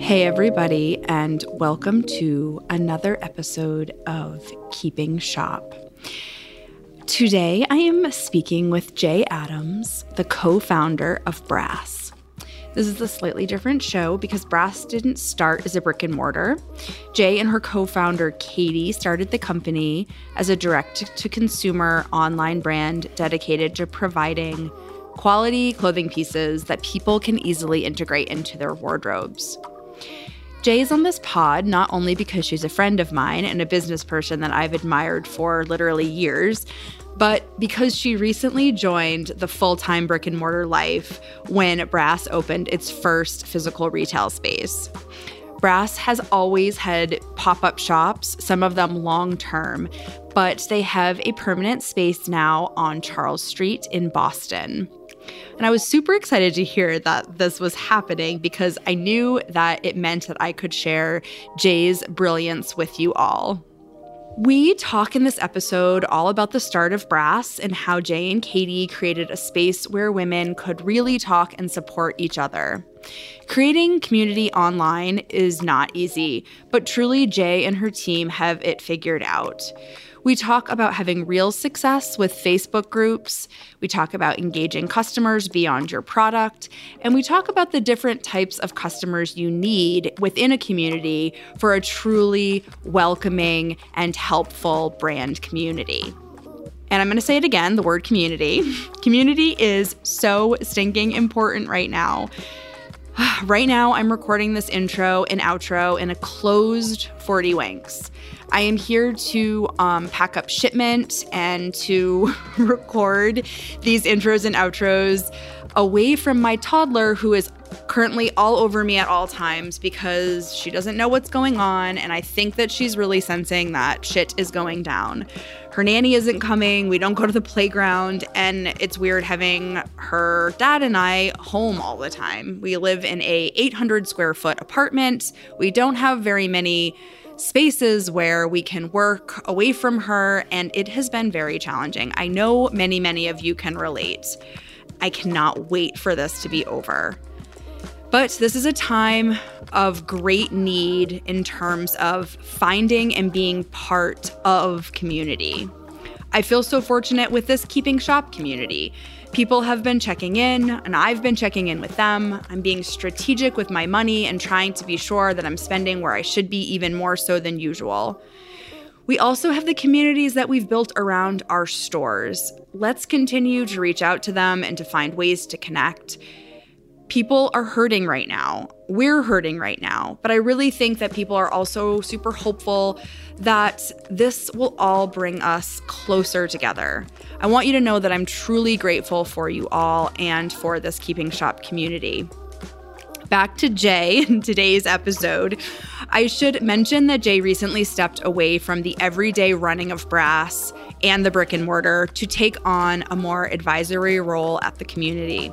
Hey, everybody, and welcome to another episode of Keeping Shop. Today, I am speaking with Jay Adams, the co founder of Brass. This is a slightly different show because Brass didn't start as a brick and mortar. Jay and her co founder, Katie, started the company as a direct to consumer online brand dedicated to providing quality clothing pieces that people can easily integrate into their wardrobes. Jay's on this pod not only because she's a friend of mine and a business person that I've admired for literally years, but because she recently joined the full time brick and mortar life when Brass opened its first physical retail space. Brass has always had pop up shops, some of them long term, but they have a permanent space now on Charles Street in Boston. And I was super excited to hear that this was happening because I knew that it meant that I could share Jay's brilliance with you all. We talk in this episode all about the start of Brass and how Jay and Katie created a space where women could really talk and support each other. Creating community online is not easy, but truly, Jay and her team have it figured out. We talk about having real success with Facebook groups. We talk about engaging customers beyond your product. And we talk about the different types of customers you need within a community for a truly welcoming and helpful brand community. And I'm going to say it again the word community. community is so stinking important right now. Right now, I'm recording this intro and outro in a closed 40 winks. I am here to um, pack up shipment and to record these intros and outros away from my toddler who is currently all over me at all times because she doesn't know what's going on. And I think that she's really sensing that shit is going down. Her nanny isn't coming. We don't go to the playground. And it's weird having her dad and I home all the time. We live in a 800 square foot apartment. We don't have very many spaces where we can work away from her, and it has been very challenging. I know many, many of you can relate. I cannot wait for this to be over. But this is a time of great need in terms of finding and being part of community. I feel so fortunate with this Keeping Shop community. People have been checking in, and I've been checking in with them. I'm being strategic with my money and trying to be sure that I'm spending where I should be, even more so than usual. We also have the communities that we've built around our stores. Let's continue to reach out to them and to find ways to connect people are hurting right now. We're hurting right now. But I really think that people are also super hopeful that this will all bring us closer together. I want you to know that I'm truly grateful for you all and for this Keeping Shop community. Back to Jay in today's episode. I should mention that Jay recently stepped away from the everyday running of brass and the brick and mortar to take on a more advisory role at the community.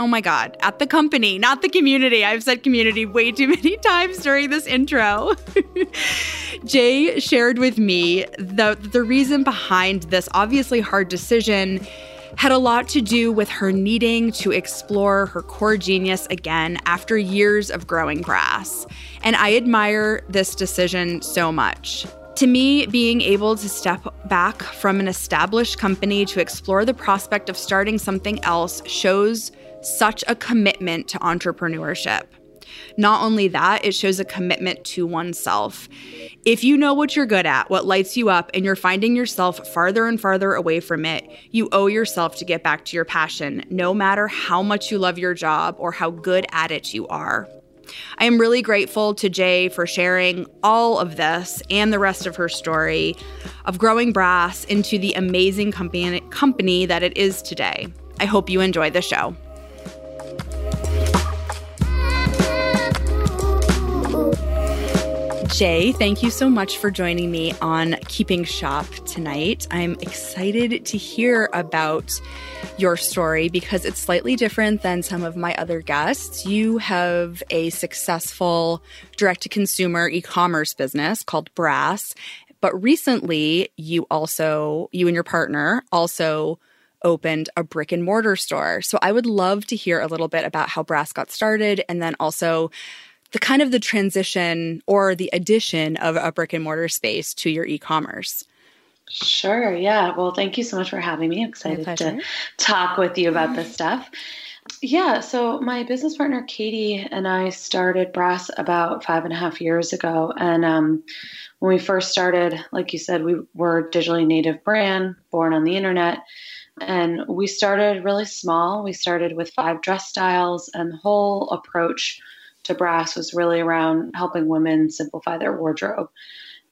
Oh my God, at the company, not the community. I've said community way too many times during this intro. Jay shared with me the, the reason behind this obviously hard decision had a lot to do with her needing to explore her core genius again after years of growing brass. And I admire this decision so much. To me, being able to step back from an established company to explore the prospect of starting something else shows such a commitment to entrepreneurship. Not only that, it shows a commitment to oneself. If you know what you're good at, what lights you up, and you're finding yourself farther and farther away from it, you owe yourself to get back to your passion, no matter how much you love your job or how good at it you are. I am really grateful to Jay for sharing all of this and the rest of her story of growing Brass into the amazing company, company that it is today. I hope you enjoy the show. Jay, thank you so much for joining me on Keeping Shop tonight. I'm excited to hear about your story because it's slightly different than some of my other guests. You have a successful direct to consumer e commerce business called Brass, but recently you also, you and your partner also opened a brick and mortar store. So I would love to hear a little bit about how Brass got started and then also the kind of the transition or the addition of a brick and mortar space to your e-commerce. Sure. Yeah. Well, thank you so much for having me. I'm excited to talk with you about this stuff. Yeah. So, my business partner, Katie, and I started Brass about five and a half years ago. And um, when we first started, like you said, we were a digitally native brand born on the internet. And we started really small. We started with five dress styles, and the whole approach to Brass was really around helping women simplify their wardrobe.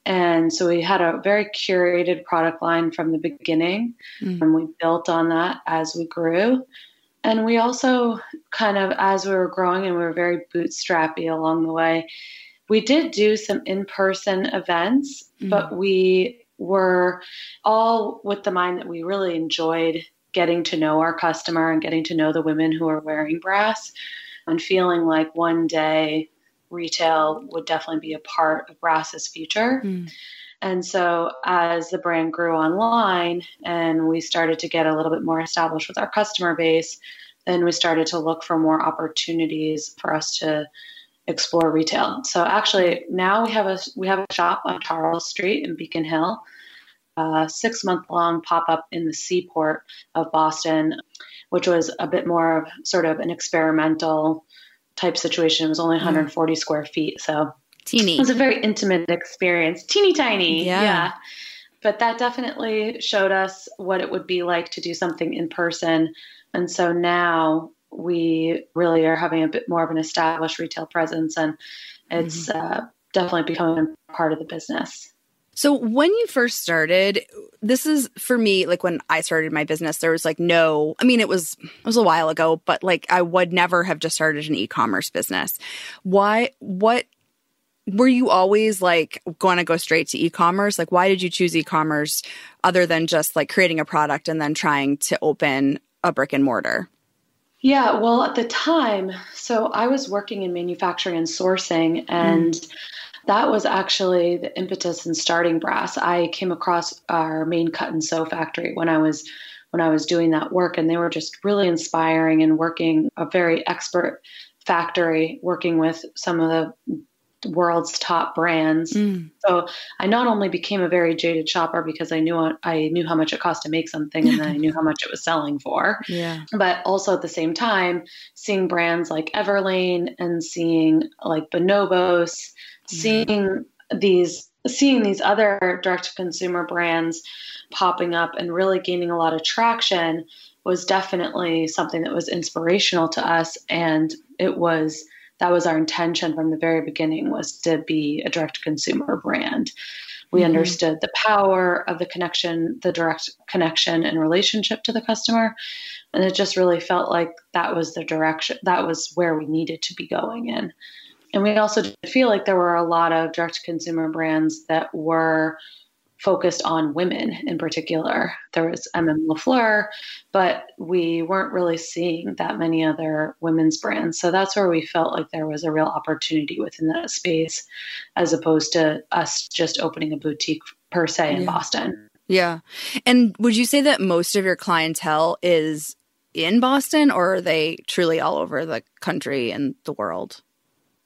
And so we had a very curated product line from the beginning, mm. and we built on that as we grew. And we also kind of, as we were growing and we were very bootstrappy along the way, we did do some in person events, mm. but we were all with the mind that we really enjoyed getting to know our customer and getting to know the women who are wearing brass and feeling like one day retail would definitely be a part of Brass's future. Mm. And so, as the brand grew online and we started to get a little bit more established with our customer base, then we started to look for more opportunities for us to explore retail. So, actually, now we have a we have a shop on Charles Street in Beacon Hill, a six month long pop up in the seaport of Boston, which was a bit more of sort of an experimental type situation. It was only 140 mm. square feet. So teeny. It was a very intimate experience. Teeny tiny. Yeah. yeah. But that definitely showed us what it would be like to do something in person. And so now we really are having a bit more of an established retail presence and it's mm-hmm. uh, definitely becoming part of the business. So when you first started, this is for me like when I started my business there was like no, I mean it was it was a while ago, but like I would never have just started an e-commerce business. Why what were you always like going to go straight to e-commerce? Like why did you choose e-commerce other than just like creating a product and then trying to open a brick and mortar? Yeah, well, at the time, so I was working in manufacturing and sourcing, and mm that was actually the impetus in starting brass i came across our main cut and sew factory when i was when i was doing that work and they were just really inspiring and working a very expert factory working with some of the world's top brands. Mm. So I not only became a very jaded shopper because I knew I knew how much it cost to make something and then I knew how much it was selling for. Yeah. But also at the same time, seeing brands like Everlane and seeing like Bonobos seeing these seeing these other direct to consumer brands popping up and really gaining a lot of traction was definitely something that was inspirational to us. And it was that was our intention from the very beginning was to be a direct to consumer brand. We mm-hmm. understood the power of the connection the direct connection and relationship to the customer. And it just really felt like that was the direction that was where we needed to be going in and we also feel like there were a lot of direct consumer brands that were focused on women in particular. There was MM Lafleur, but we weren't really seeing that many other women's brands. So that's where we felt like there was a real opportunity within that space, as opposed to us just opening a boutique per se in yeah. Boston. Yeah. And would you say that most of your clientele is in Boston or are they truly all over the country and the world?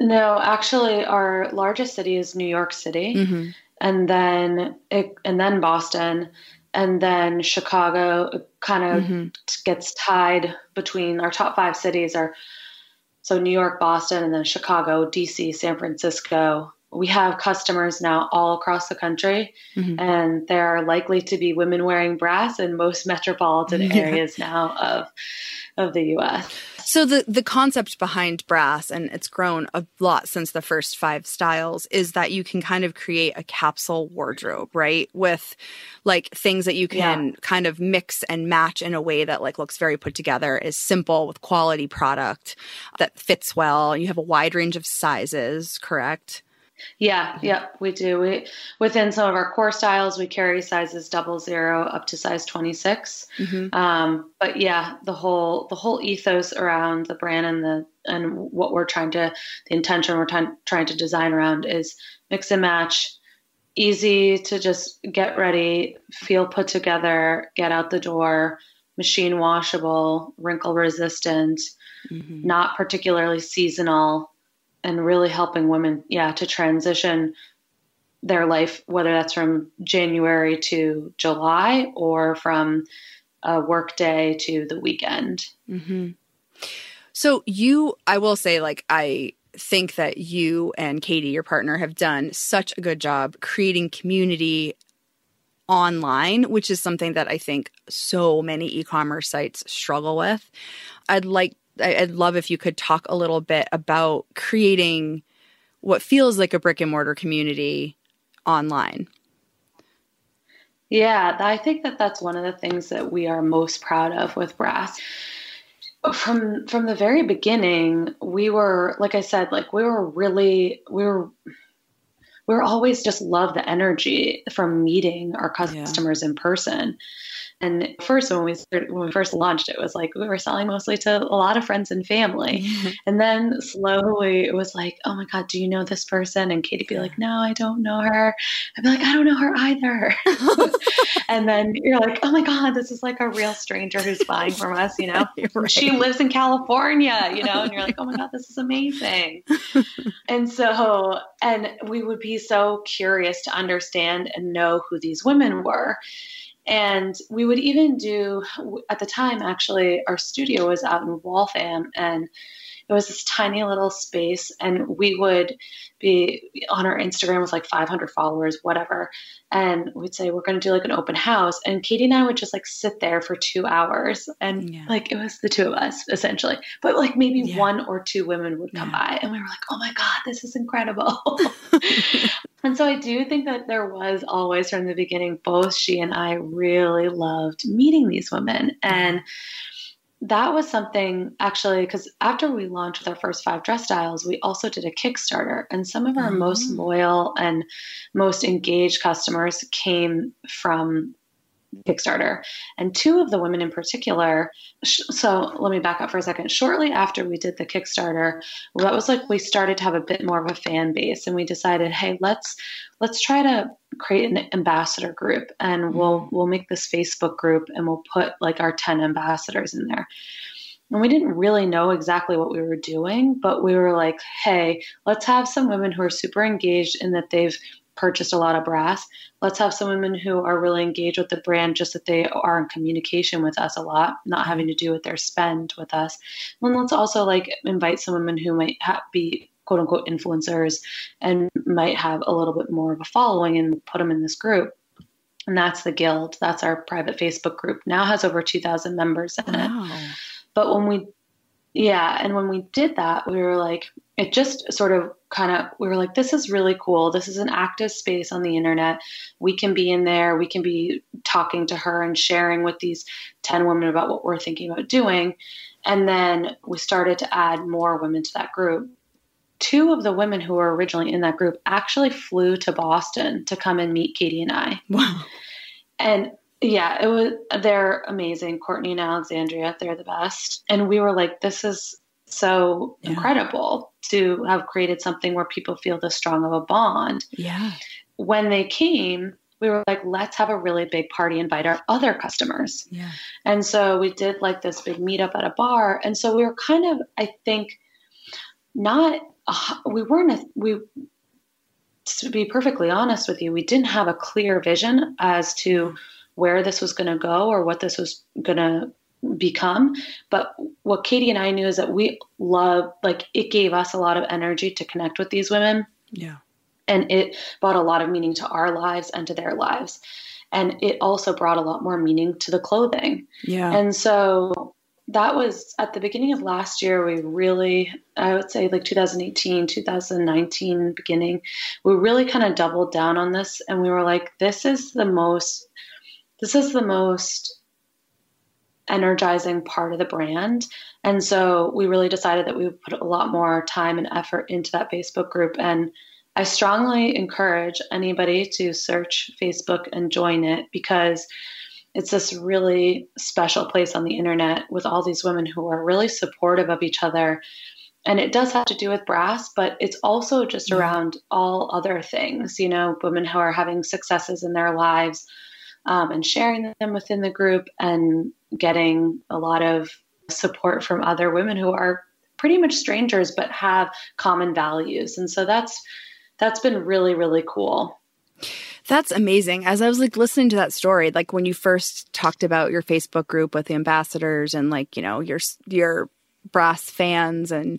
No, actually, our largest city is New York City, mm-hmm. and then it, and then Boston, and then Chicago. Kind of mm-hmm. gets tied between our top five cities are so New York, Boston, and then Chicago, DC, San Francisco. We have customers now all across the country, mm-hmm. and there are likely to be women wearing brass in most metropolitan areas now of of the U.S. So the the concept behind brass, and it's grown a lot since the first five styles, is that you can kind of create a capsule wardrobe, right? With like things that you can yeah. kind of mix and match in a way that like looks very put together, is simple with quality product that fits well. You have a wide range of sizes, correct? Yeah, yeah, we do. We within some of our core styles, we carry sizes double zero up to size 26. Mm-hmm. Um, but yeah, the whole the whole ethos around the brand and the and what we're trying to the intention we're t- trying to design around is mix and match, easy to just get ready, feel put together, get out the door, machine washable, wrinkle resistant, mm-hmm. not particularly seasonal and really helping women, yeah, to transition their life, whether that's from January to July or from a work day to the weekend. Mm-hmm. So you, I will say, like I think that you and Katie, your partner, have done such a good job creating community online, which is something that I think so many e-commerce sites struggle with. I'd like I'd love if you could talk a little bit about creating what feels like a brick and mortar community online. Yeah, I think that that's one of the things that we are most proud of with Brass. From from the very beginning, we were like I said, like we were really we were we were always just love the energy from meeting our customers yeah. in person. And first, when we started, when we first launched, it was like we were selling mostly to a lot of friends and family. and then slowly, it was like, "Oh my God, do you know this person?" And Katie be like, "No, I don't know her." I'd be like, "I don't know her either." and then you're like, "Oh my God, this is like a real stranger who's buying from us." You know, right. she lives in California. You know, and you're like, "Oh my God, this is amazing." and so, and we would be so curious to understand and know who these women were. And we would even do, at the time, actually, our studio was out in Waltham and it was this tiny little space. And we would be on our Instagram with like 500 followers, whatever. And we'd say, we're going to do like an open house. And Katie and I would just like sit there for two hours. And yeah. like it was the two of us essentially. But like maybe yeah. one or two women would come yeah. by. And we were like, oh my God, this is incredible. and so I do think that there was always from the beginning, both she and I really loved meeting these women. And that was something actually because after we launched with our first five dress styles, we also did a Kickstarter, and some of our mm-hmm. most loyal and most engaged customers came from Kickstarter. And two of the women in particular, so let me back up for a second. Shortly after we did the Kickstarter, well, that was like we started to have a bit more of a fan base and we decided, hey, let's let's try to create an ambassador group and mm-hmm. we'll we'll make this Facebook group and we'll put like our 10 ambassadors in there. And we didn't really know exactly what we were doing, but we were like, hey, let's have some women who are super engaged in that they've purchased a lot of brass. Let's have some women who are really engaged with the brand, just that they are in communication with us a lot, not having to do with their spend with us. And let's also like invite some women who might ha- be quote unquote influencers and might have a little bit more of a following and put them in this group. And that's the guild. That's our private Facebook group. Now has over 2,000 members in wow. it. But when we, yeah, and when we did that, we were like, it just sort of kind of we were like this is really cool. This is an active space on the internet. We can be in there. We can be talking to her and sharing with these 10 women about what we're thinking about doing. And then we started to add more women to that group. Two of the women who were originally in that group actually flew to boston to come and meet katie and i. Wow. And yeah it was they're amazing courtney and alexandria they're the best and we were like this is so yeah. incredible to have created something where people feel this strong of a bond. Yeah. When they came, we were like, let's have a really big party, invite our other customers. Yeah. And so we did like this big meetup at a bar. And so we were kind of, I think, not, uh, we weren't, a, we, to be perfectly honest with you, we didn't have a clear vision as to where this was going to go or what this was going to become. But what Katie and I knew is that we love, like, it gave us a lot of energy to connect with these women. Yeah. And it brought a lot of meaning to our lives and to their lives. And it also brought a lot more meaning to the clothing. Yeah. And so that was at the beginning of last year. We really, I would say like 2018, 2019 beginning, we really kind of doubled down on this. And we were like, this is the most, this is the most energizing part of the brand. And so we really decided that we would put a lot more time and effort into that Facebook group. And I strongly encourage anybody to search Facebook and join it because it's this really special place on the internet with all these women who are really supportive of each other. And it does have to do with brass, but it's also just mm-hmm. around all other things, you know, women who are having successes in their lives um, and sharing them within the group and getting a lot of support from other women who are pretty much strangers but have common values. And so that's that's been really really cool. That's amazing. As I was like listening to that story, like when you first talked about your Facebook group with the ambassadors and like, you know, your your brass fans and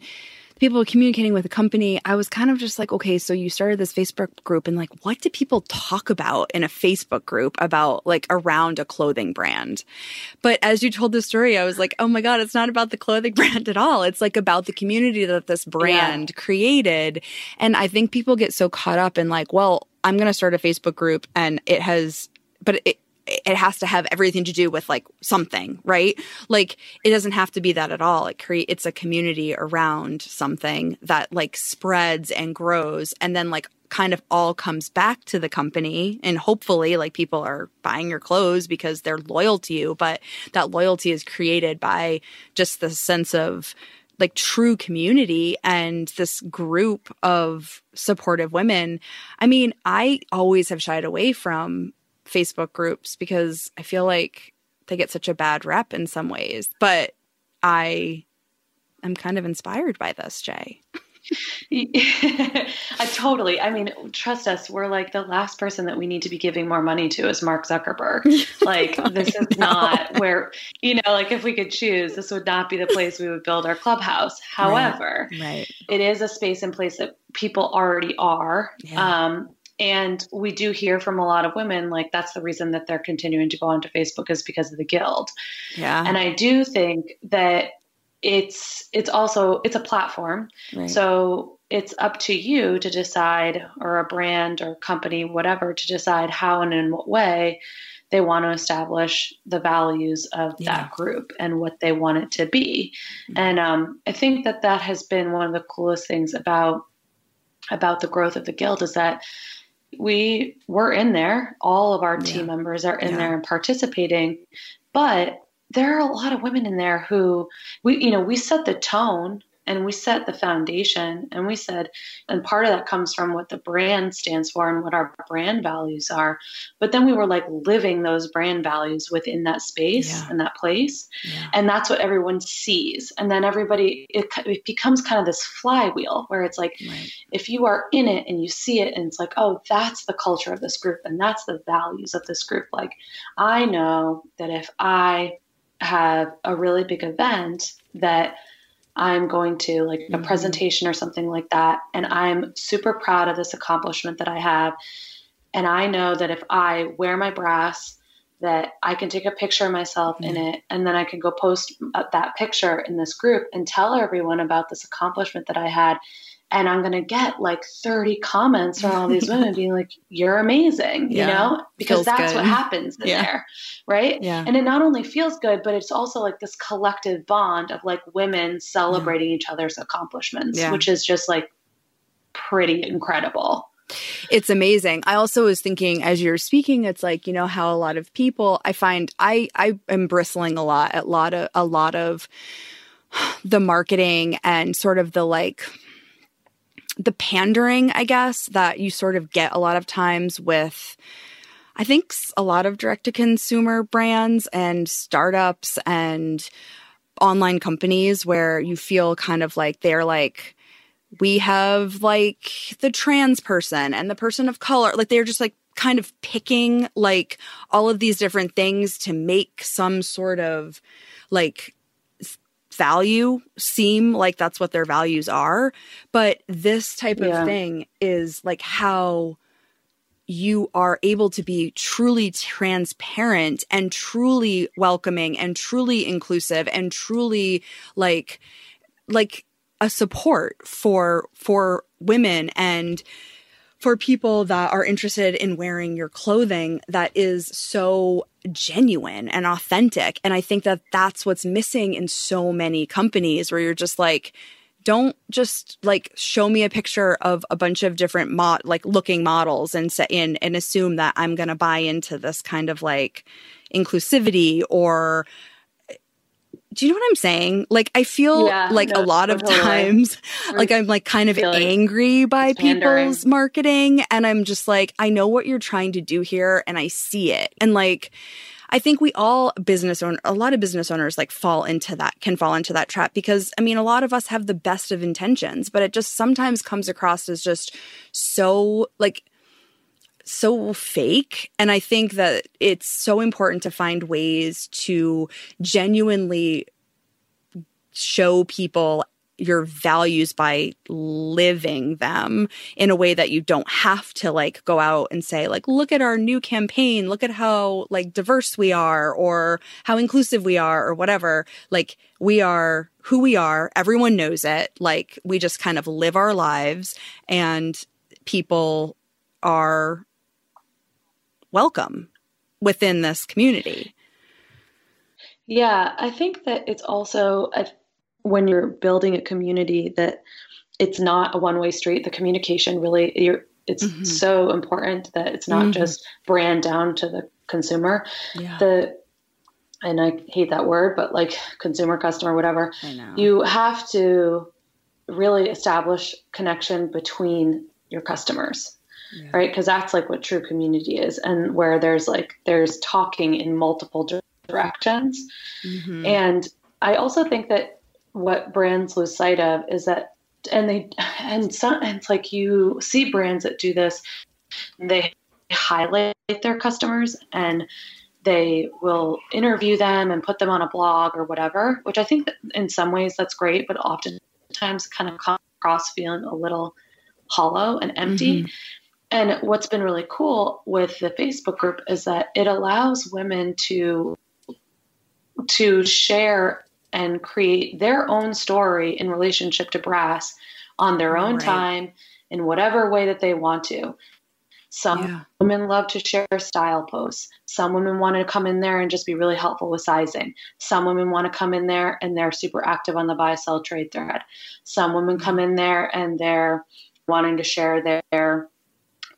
people communicating with the company, I was kind of just like, okay, so you started this Facebook group and like, what do people talk about in a Facebook group about like around a clothing brand? But as you told the story, I was like, oh my God, it's not about the clothing brand at all. It's like about the community that this brand yeah. created. And I think people get so caught up in like, well, I'm going to start a Facebook group and it has, but it, it has to have everything to do with like something, right? Like it doesn't have to be that at all. It create it's a community around something that like spreads and grows and then like kind of all comes back to the company and hopefully like people are buying your clothes because they're loyal to you, but that loyalty is created by just the sense of like true community and this group of supportive women. I mean, I always have shied away from Facebook groups because I feel like they get such a bad rep in some ways. But I am kind of inspired by this, Jay. I totally. I mean, trust us. We're like the last person that we need to be giving more money to is Mark Zuckerberg. Like this is not where you know. Like if we could choose, this would not be the place we would build our clubhouse. However, right. right. it is a space and place that people already are. Yeah. Um, and we do hear from a lot of women like that's the reason that they're continuing to go onto Facebook is because of the guild. Yeah. And I do think that it's it's also it's a platform. Right. So it's up to you to decide or a brand or company whatever to decide how and in what way they want to establish the values of yeah. that group and what they want it to be. Mm-hmm. And um, I think that that has been one of the coolest things about about the growth of the guild is that we were in there. All of our yeah. team members are in yeah. there and participating. But there are a lot of women in there who we, you know, we set the tone and we set the foundation and we said and part of that comes from what the brand stands for and what our brand values are but then we were like living those brand values within that space yeah. and that place yeah. and that's what everyone sees and then everybody it, it, becomes kind of this flywheel where it's like right. if you are in it and you see it and it's like oh that's the culture of this group and that's the values of this group like i know that if i have a really big event that I'm going to, like a mm-hmm. presentation or something like that. And I'm super proud of this accomplishment that I have. And I know that if I wear my brass, that I can take a picture of myself mm-hmm. in it and then I can go post uh, that picture in this group and tell everyone about this accomplishment that I had and I'm going to get like 30 comments from all these women being like, you're amazing, yeah. you know, because feels that's good. what happens in yeah. there. Right. Yeah. And it not only feels good, but it's also like this collective bond of like women celebrating yeah. each other's accomplishments, which is just like pretty incredible. It's amazing. I also was thinking as you're speaking, it's like, you know, how a lot of people I find I I am bristling a lot at a lot of a lot of the marketing and sort of the like the pandering, I guess, that you sort of get a lot of times with I think a lot of direct to consumer brands and startups and online companies where you feel kind of like they're like we have like the trans person and the person of color. Like they're just like kind of picking like all of these different things to make some sort of like value seem like that's what their values are. But this type yeah. of thing is like how you are able to be truly transparent and truly welcoming and truly inclusive and truly like like a support for for women and for people that are interested in wearing your clothing that is so genuine and authentic. And I think that that's what's missing in so many companies where you're just like, don't just like show me a picture of a bunch of different mod like looking models and set in and assume that I'm going to buy into this kind of like inclusivity or do you know what I'm saying? Like I feel yeah, like no, a lot of totally. times like I'm like kind of angry by people's marketing and I'm just like I know what you're trying to do here and I see it. And like I think we all business own a lot of business owners like fall into that can fall into that trap because I mean a lot of us have the best of intentions, but it just sometimes comes across as just so like so fake. And I think that it's so important to find ways to genuinely show people your values by living them in a way that you don't have to like go out and say like look at our new campaign. Look at how like diverse we are or how inclusive we are or whatever. Like we are who we are. Everyone knows it. Like we just kind of live our lives and people are welcome within this community yeah i think that it's also a when you're building a community that it's not a one-way street the communication really you're it's mm-hmm. so important that it's not mm-hmm. just brand down to the consumer yeah. the and i hate that word but like consumer customer whatever you have to really establish connection between your customers yeah. right because that's like what true community is and where there's like there's talking in multiple directions mm-hmm. and i also think that what brands lose sight of is that and they and some it's like you see brands that do this they highlight their customers and they will interview them and put them on a blog or whatever which i think that in some ways that's great but oftentimes kind of come across feeling a little hollow and empty mm-hmm. And what's been really cool with the facebook group is that it allows women to to share and create their own story in relationship to brass on their own right. time in whatever way that they want to. Some yeah. women love to share style posts. Some women want to come in there and just be really helpful with sizing. Some women want to come in there and they're super active on the buy sell trade thread. Some women mm-hmm. come in there and they're wanting to share their, their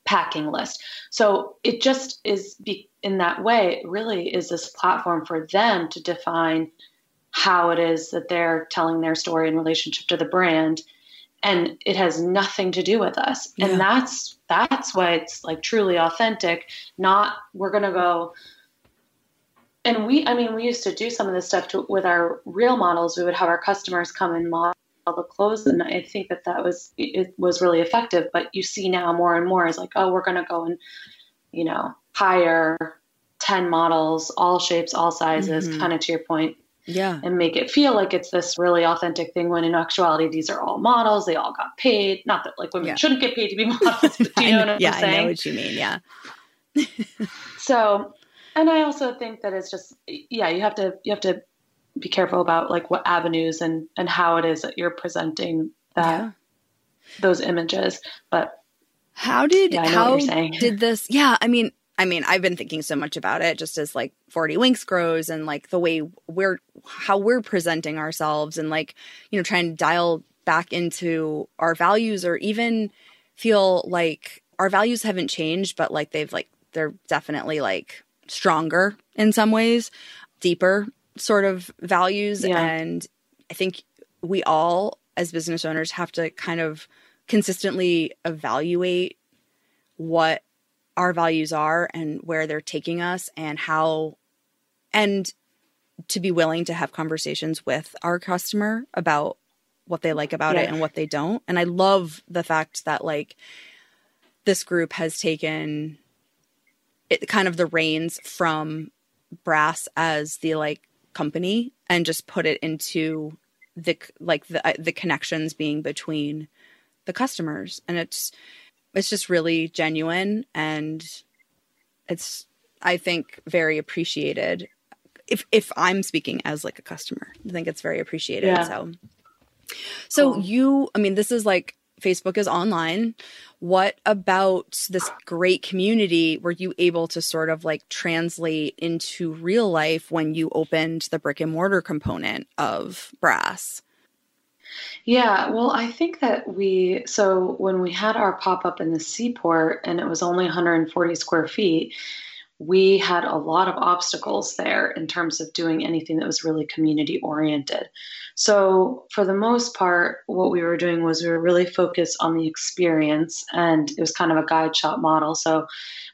packing list. So it just is be, in that way, it really is this platform for them to define how it is that they're telling their story in relationship to the brand and it has nothing to do with us yeah. and that's that's why it's like truly authentic not we're going to go and we i mean we used to do some of this stuff to, with our real models we would have our customers come and model the clothes and i think that that was it was really effective but you see now more and more is like oh we're going to go and you know hire 10 models all shapes all sizes mm-hmm. kind of to your point yeah and make it feel like it's this really authentic thing when in actuality these are all models they all got paid not that like women yeah. shouldn't get paid to be models but do you know, know what yeah, I'm saying? I know what you mean yeah so and I also think that it's just yeah you have to you have to be careful about like what avenues and and how it is that you're presenting that yeah. those images but how did yeah, how did this yeah I mean I mean, I've been thinking so much about it just as like 40 Winks grows and like the way we're, how we're presenting ourselves and like, you know, trying to dial back into our values or even feel like our values haven't changed, but like they've like, they're definitely like stronger in some ways, deeper sort of values. Yeah. And I think we all as business owners have to kind of consistently evaluate what our values are and where they're taking us and how and to be willing to have conversations with our customer about what they like about yeah. it and what they don't and i love the fact that like this group has taken it kind of the reins from brass as the like company and just put it into the like the uh, the connections being between the customers and it's it's just really genuine and it's I think very appreciated. If if I'm speaking as like a customer, I think it's very appreciated. Yeah. So so cool. you I mean this is like Facebook is online. What about this great community were you able to sort of like translate into real life when you opened the brick and mortar component of Brass? Yeah, well, I think that we, so when we had our pop up in the seaport and it was only 140 square feet, we had a lot of obstacles there in terms of doing anything that was really community oriented. So, for the most part, what we were doing was we were really focused on the experience, and it was kind of a guide shop model. So,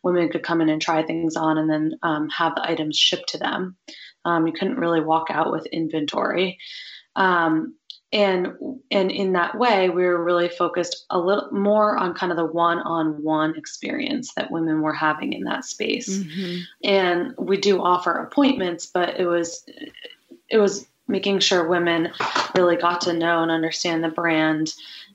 women could come in and try things on and then um, have the items shipped to them. Um, you couldn't really walk out with inventory. Um, and and in that way we were really focused a little more on kind of the one-on-one experience that women were having in that space mm-hmm. and we do offer appointments but it was it was making sure women really got to know and understand the brand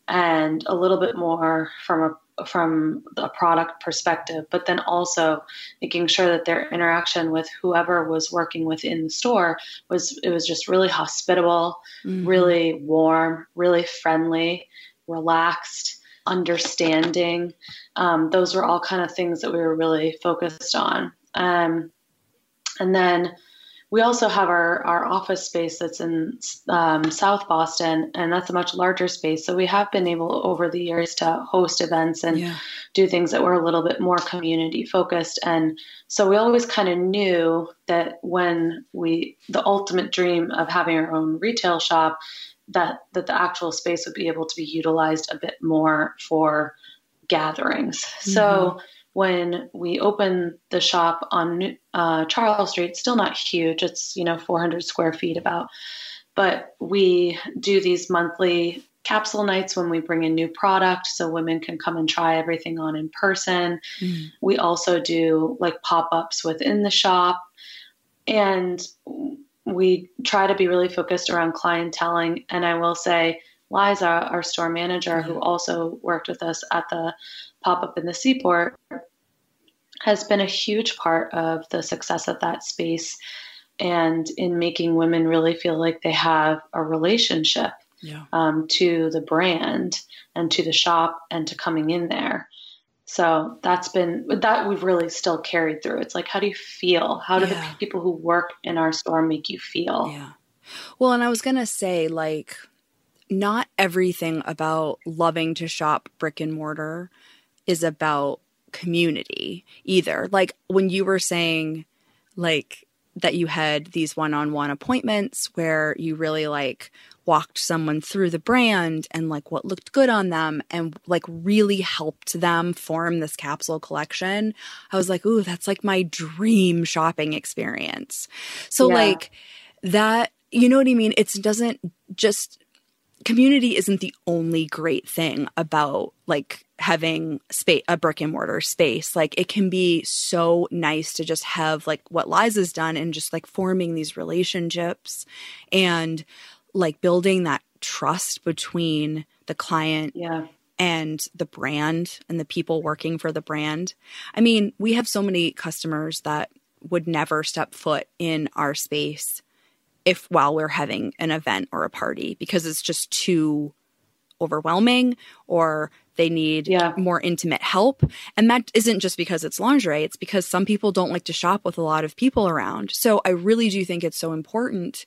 and a little bit more from a from a product perspective, but then also making sure that their interaction with whoever was working within the store was it was just really hospitable, mm-hmm. really warm, really friendly, relaxed, understanding. Um, those were all kind of things that we were really focused on. Um, and then we also have our, our office space that's in um, South Boston, and that's a much larger space. So we have been able over the years to host events and yeah. do things that were a little bit more community focused. And so we always kind of knew that when we, the ultimate dream of having our own retail shop, that that the actual space would be able to be utilized a bit more for gatherings. Mm-hmm. So when we opened the shop on uh, Charles Street, still not huge. It's you know 400 square feet about, but we do these monthly capsule nights when we bring in new product so women can come and try everything on in person. Mm. We also do like pop ups within the shop, and we try to be really focused around clienteling. And I will say. Liza, our store manager, who also worked with us at the pop up in the seaport has been a huge part of the success of that space and in making women really feel like they have a relationship yeah. um, to the brand and to the shop and to coming in there. So that's been that we've really still carried through. It's like, how do you feel? How do yeah. the people who work in our store make you feel? Yeah. Well, and I was going to say, like, not everything about loving to shop brick and mortar is about community either. Like when you were saying, like, that you had these one on one appointments where you really like walked someone through the brand and like what looked good on them and like really helped them form this capsule collection. I was like, ooh, that's like my dream shopping experience. So, yeah. like, that, you know what I mean? It doesn't just community isn't the only great thing about like having space a brick and mortar space. Like it can be so nice to just have like what liza's done and just like forming these relationships and like building that trust between the client yeah. and the brand and the people working for the brand. I mean we have so many customers that would never step foot in our space if while we're having an event or a party because it's just too overwhelming or they need yeah. more intimate help. And that isn't just because it's lingerie, it's because some people don't like to shop with a lot of people around. So I really do think it's so important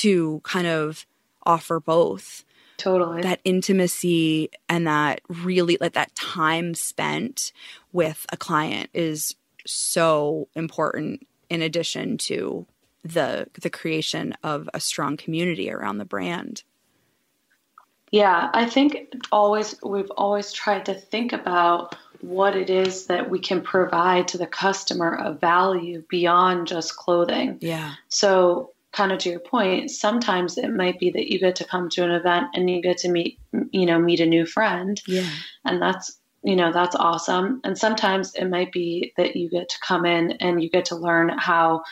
to kind of offer both. Totally. That intimacy and that really like that time spent with a client is so important in addition to the the creation of a strong community around the brand. Yeah, I think always we've always tried to think about what it is that we can provide to the customer of value beyond just clothing. Yeah. So kind of to your point, sometimes it might be that you get to come to an event and you get to meet you know, meet a new friend. Yeah. And that's you know, that's awesome. And sometimes it might be that you get to come in and you get to learn how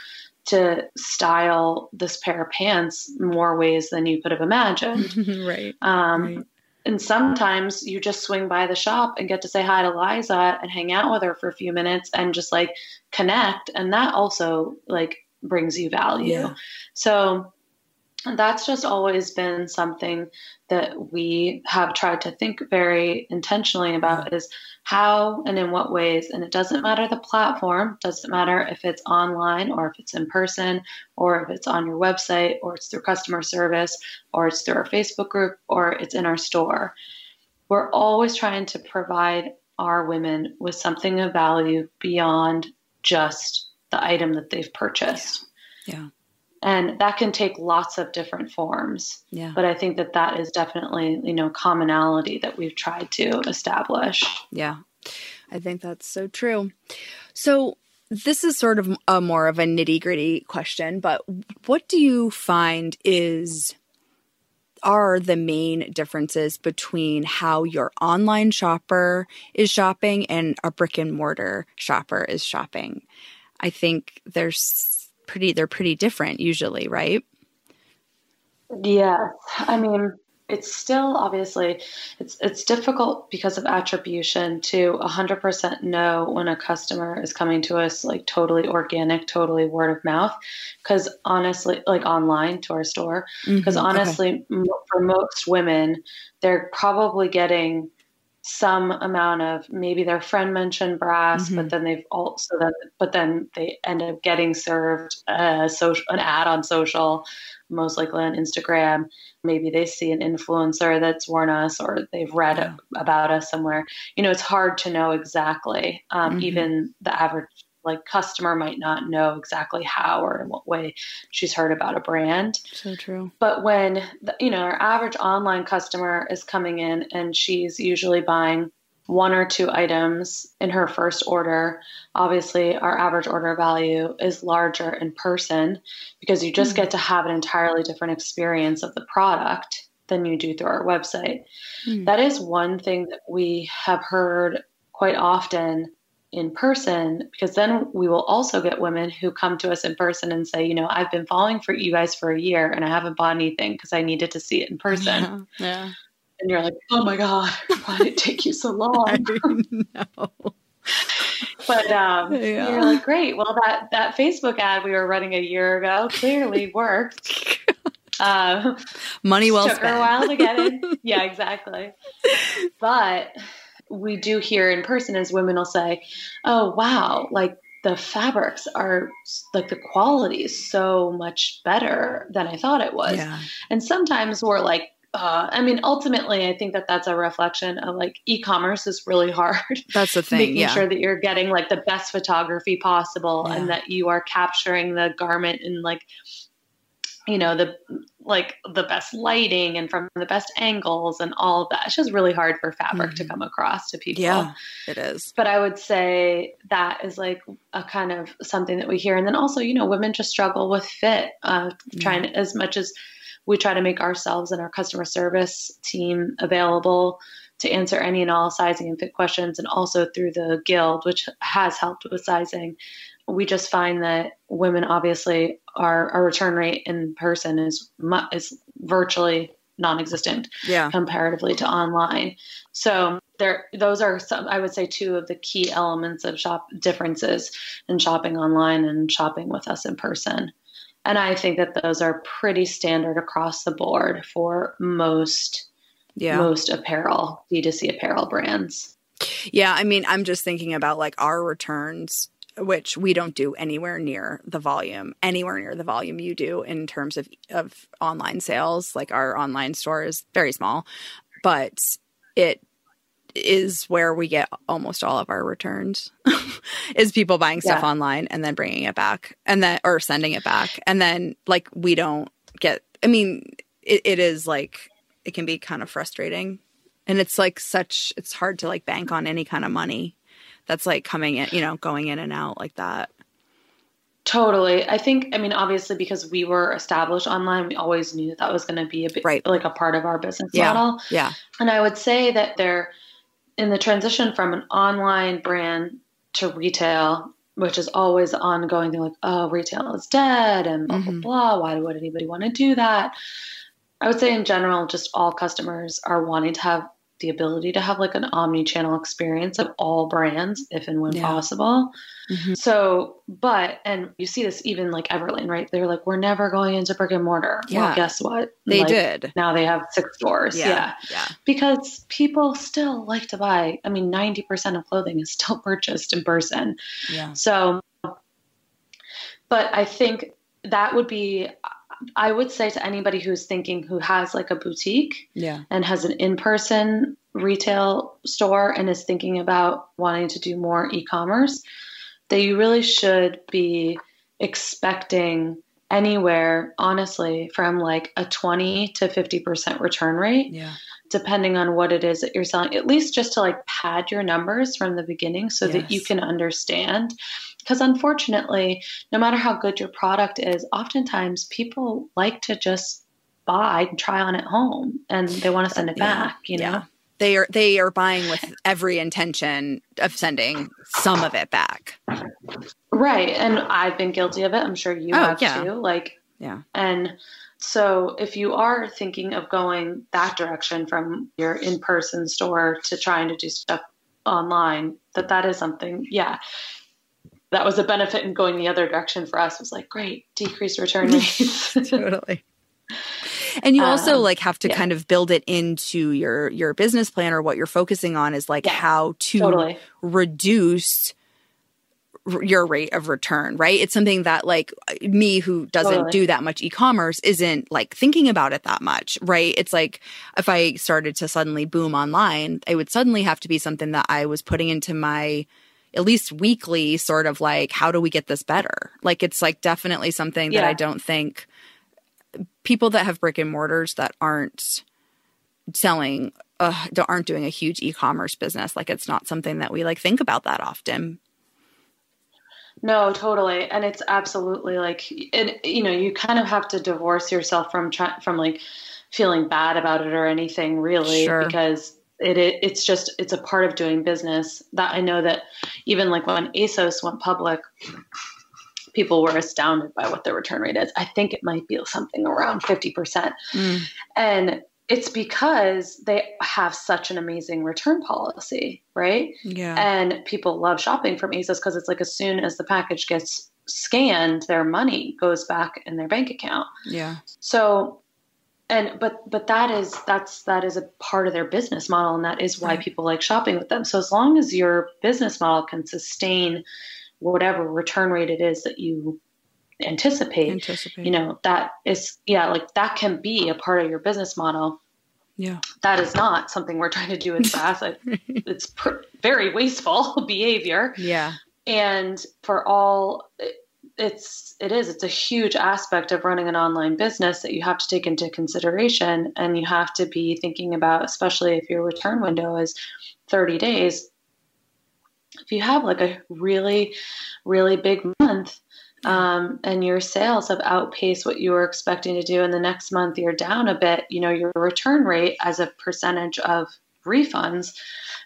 to style this pair of pants more ways than you could have imagined. right. Um, right. And sometimes you just swing by the shop and get to say hi to Liza and hang out with her for a few minutes and just like connect. And that also like brings you value. Yeah. So that's just always been something that we have tried to think very intentionally about is how and in what ways and it doesn't matter the platform doesn't matter if it's online or if it's in person or if it's on your website or it's through customer service or it's through our facebook group or it's in our store we're always trying to provide our women with something of value beyond just the item that they've purchased. Yeah. yeah. And that can take lots of different forms. Yeah. But I think that that is definitely, you know, commonality that we've tried to establish. Yeah. I think that's so true. So, this is sort of a more of a nitty gritty question, but what do you find is are the main differences between how your online shopper is shopping and a brick and mortar shopper is shopping? I think there's pretty they're pretty different usually, right? Yeah. I mean, it's still obviously it's it's difficult because of attribution to 100% know when a customer is coming to us like totally organic totally word of mouth because honestly like online to our store because mm-hmm. honestly okay. for most women they're probably getting some amount of maybe their friend mentioned brass, mm-hmm. but then they've also then but then they end up getting served a social an ad on social, most likely on Instagram. Maybe they see an influencer that's worn us or they've read yeah. about us somewhere. You know, it's hard to know exactly. Um, mm-hmm. Even the average like customer might not know exactly how or in what way she's heard about a brand. So true. But when the, you know our average online customer is coming in and she's usually buying one or two items in her first order, obviously our average order value is larger in person because you just mm get to have an entirely different experience of the product than you do through our website. mm That is one thing that we have heard quite often in person because then we will also get women who come to us in person and say, you know, I've been following for you guys for a year and I haven't bought anything because I needed to see it in person. Yeah. yeah. And you're like, oh my God, why did it take you so long? no. but um, yeah. you're like, great. Well, that, that Facebook ad we were running a year ago clearly worked. Uh, Money well took spent. her a while to get in. yeah, exactly. But we do hear in person is women will say, "Oh, wow, like the fabrics are like the quality is so much better than I thought it was." Yeah. And sometimes we're like, uh, I mean, ultimately, I think that that's a reflection of like e-commerce is really hard. That's the thing. Making yeah. sure that you're getting like the best photography possible yeah. and that you are capturing the garment in like you know the like the best lighting and from the best angles and all of that it's just really hard for fabric mm-hmm. to come across to people yeah it is but i would say that is like a kind of something that we hear and then also you know women just struggle with fit uh, trying mm-hmm. as much as we try to make ourselves and our customer service team available to answer any and all sizing and fit questions and also through the guild which has helped with sizing we just find that women obviously our, our return rate in person is is virtually non-existent yeah. comparatively to online so there those are some i would say two of the key elements of shop differences in shopping online and shopping with us in person and i think that those are pretty standard across the board for most yeah. most apparel d2c apparel brands yeah i mean i'm just thinking about like our returns which we don't do anywhere near the volume, anywhere near the volume you do in terms of of online sales. Like our online store is very small, but it is where we get almost all of our returns is people buying stuff yeah. online and then bringing it back and then or sending it back and then like we don't get i mean it, it is like it can be kind of frustrating and it's like such it's hard to like bank on any kind of money that's like coming in, you know, going in and out like that. Totally. I think, I mean, obviously, because we were established online, we always knew that, that was going to be a bit right. like a part of our business yeah. model. Yeah. And I would say that they're in the transition from an online brand to retail, which is always ongoing thing like, oh, retail is dead and blah, mm-hmm. blah, blah. Why would anybody want to do that? I would say in general, just all customers are wanting to have the ability to have like an omni-channel experience of all brands if and when yeah. possible. Mm-hmm. So, but and you see this even like Everlane, right? They're like, we're never going into brick and mortar. Yeah. Well, guess what? They like, did. Now they have six stores. Yeah. yeah. Yeah. Because people still like to buy. I mean, 90% of clothing is still purchased in person. Yeah. So, but I think that would be I would say to anybody who's thinking who has like a boutique yeah. and has an in-person retail store and is thinking about wanting to do more e-commerce, that you really should be expecting anywhere, honestly, from like a 20 to 50% return rate. Yeah. Depending on what it is that you're selling, at least just to like pad your numbers from the beginning so yes. that you can understand. Because unfortunately, no matter how good your product is, oftentimes people like to just buy and try on at home and they want to send it yeah. back, you know? Yeah they are they are buying with every intention of sending some of it back right and i've been guilty of it i'm sure you oh, have yeah. too like yeah and so if you are thinking of going that direction from your in-person store to trying to do stuff online that that is something yeah that was a benefit in going the other direction for us was like great decreased return rates totally and you also um, like have to yeah. kind of build it into your your business plan or what you're focusing on is like yeah, how to totally. reduce your rate of return, right? It's something that like me who doesn't totally. do that much e-commerce isn't like thinking about it that much, right? It's like if I started to suddenly boom online, it would suddenly have to be something that I was putting into my at least weekly sort of like how do we get this better? Like it's like definitely something yeah. that I don't think people that have brick and mortars that aren't selling uh, aren't doing a huge e-commerce business like it's not something that we like think about that often no totally and it's absolutely like and you know you kind of have to divorce yourself from from like feeling bad about it or anything really sure. because it, it it's just it's a part of doing business that i know that even like when asos went public people were astounded by what their return rate is. I think it might be something around 50%. Mm. And it's because they have such an amazing return policy, right? Yeah. And people love shopping from ASOS because it's like as soon as the package gets scanned, their money goes back in their bank account. Yeah. So and but but that is that's that is a part of their business model and that is why people like shopping with them. So as long as your business model can sustain whatever return rate it is that you anticipate, anticipate. you know, that is, yeah, like that can be a part of your business model. Yeah. That is not something we're trying to do in SaaS. it's pr- very wasteful behavior. Yeah. And for all, it's, it is, it's a huge aspect of running an online business that you have to take into consideration. And you have to be thinking about, especially if your return window is 30 days, if you have like a really, really big month um, and your sales have outpaced what you were expecting to do, and the next month you're down a bit, you know, your return rate as a percentage of refunds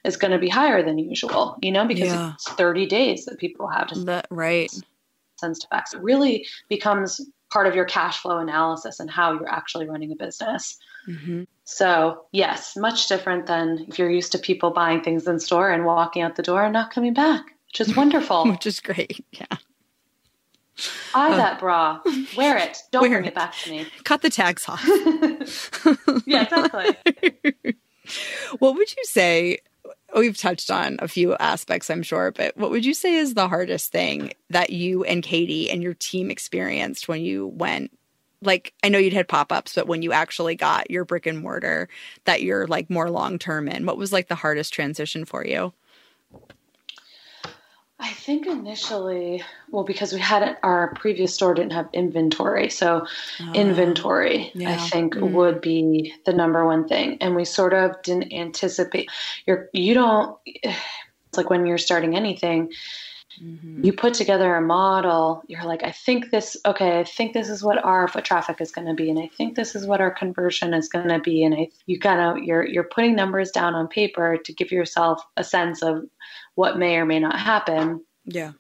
is going to be higher than usual, you know, because yeah. it's 30 days that people have to that, right. Send to back. So it really becomes part of your cash flow analysis and how you're actually running a business. Mm-hmm. So, yes, much different than if you're used to people buying things in store and walking out the door and not coming back, which is wonderful. which is great. Yeah. Buy uh, that bra. Wear it. Don't wear bring it. it back to me. Cut the tags off. yeah, exactly. what would you say? Oh, We've touched on a few aspects, I'm sure, but what would you say is the hardest thing that you and Katie and your team experienced when you went like I know you'd had pop-ups, but when you actually got your brick and mortar that you're like more long term in, what was like the hardest transition for you? I think initially, well, because we had our previous store didn't have inventory, so uh, inventory yeah. I think mm. would be the number one thing, and we sort of didn't anticipate. You're you don't. It's like when you're starting anything, Mm-hmm. You put together a model, you're like, I think this, okay, I think this is what our foot traffic is going to be, and I think this is what our conversion is going to be. And I, you kind of, you're, you're putting numbers down on paper to give yourself a sense of what may or may not happen. Yeah.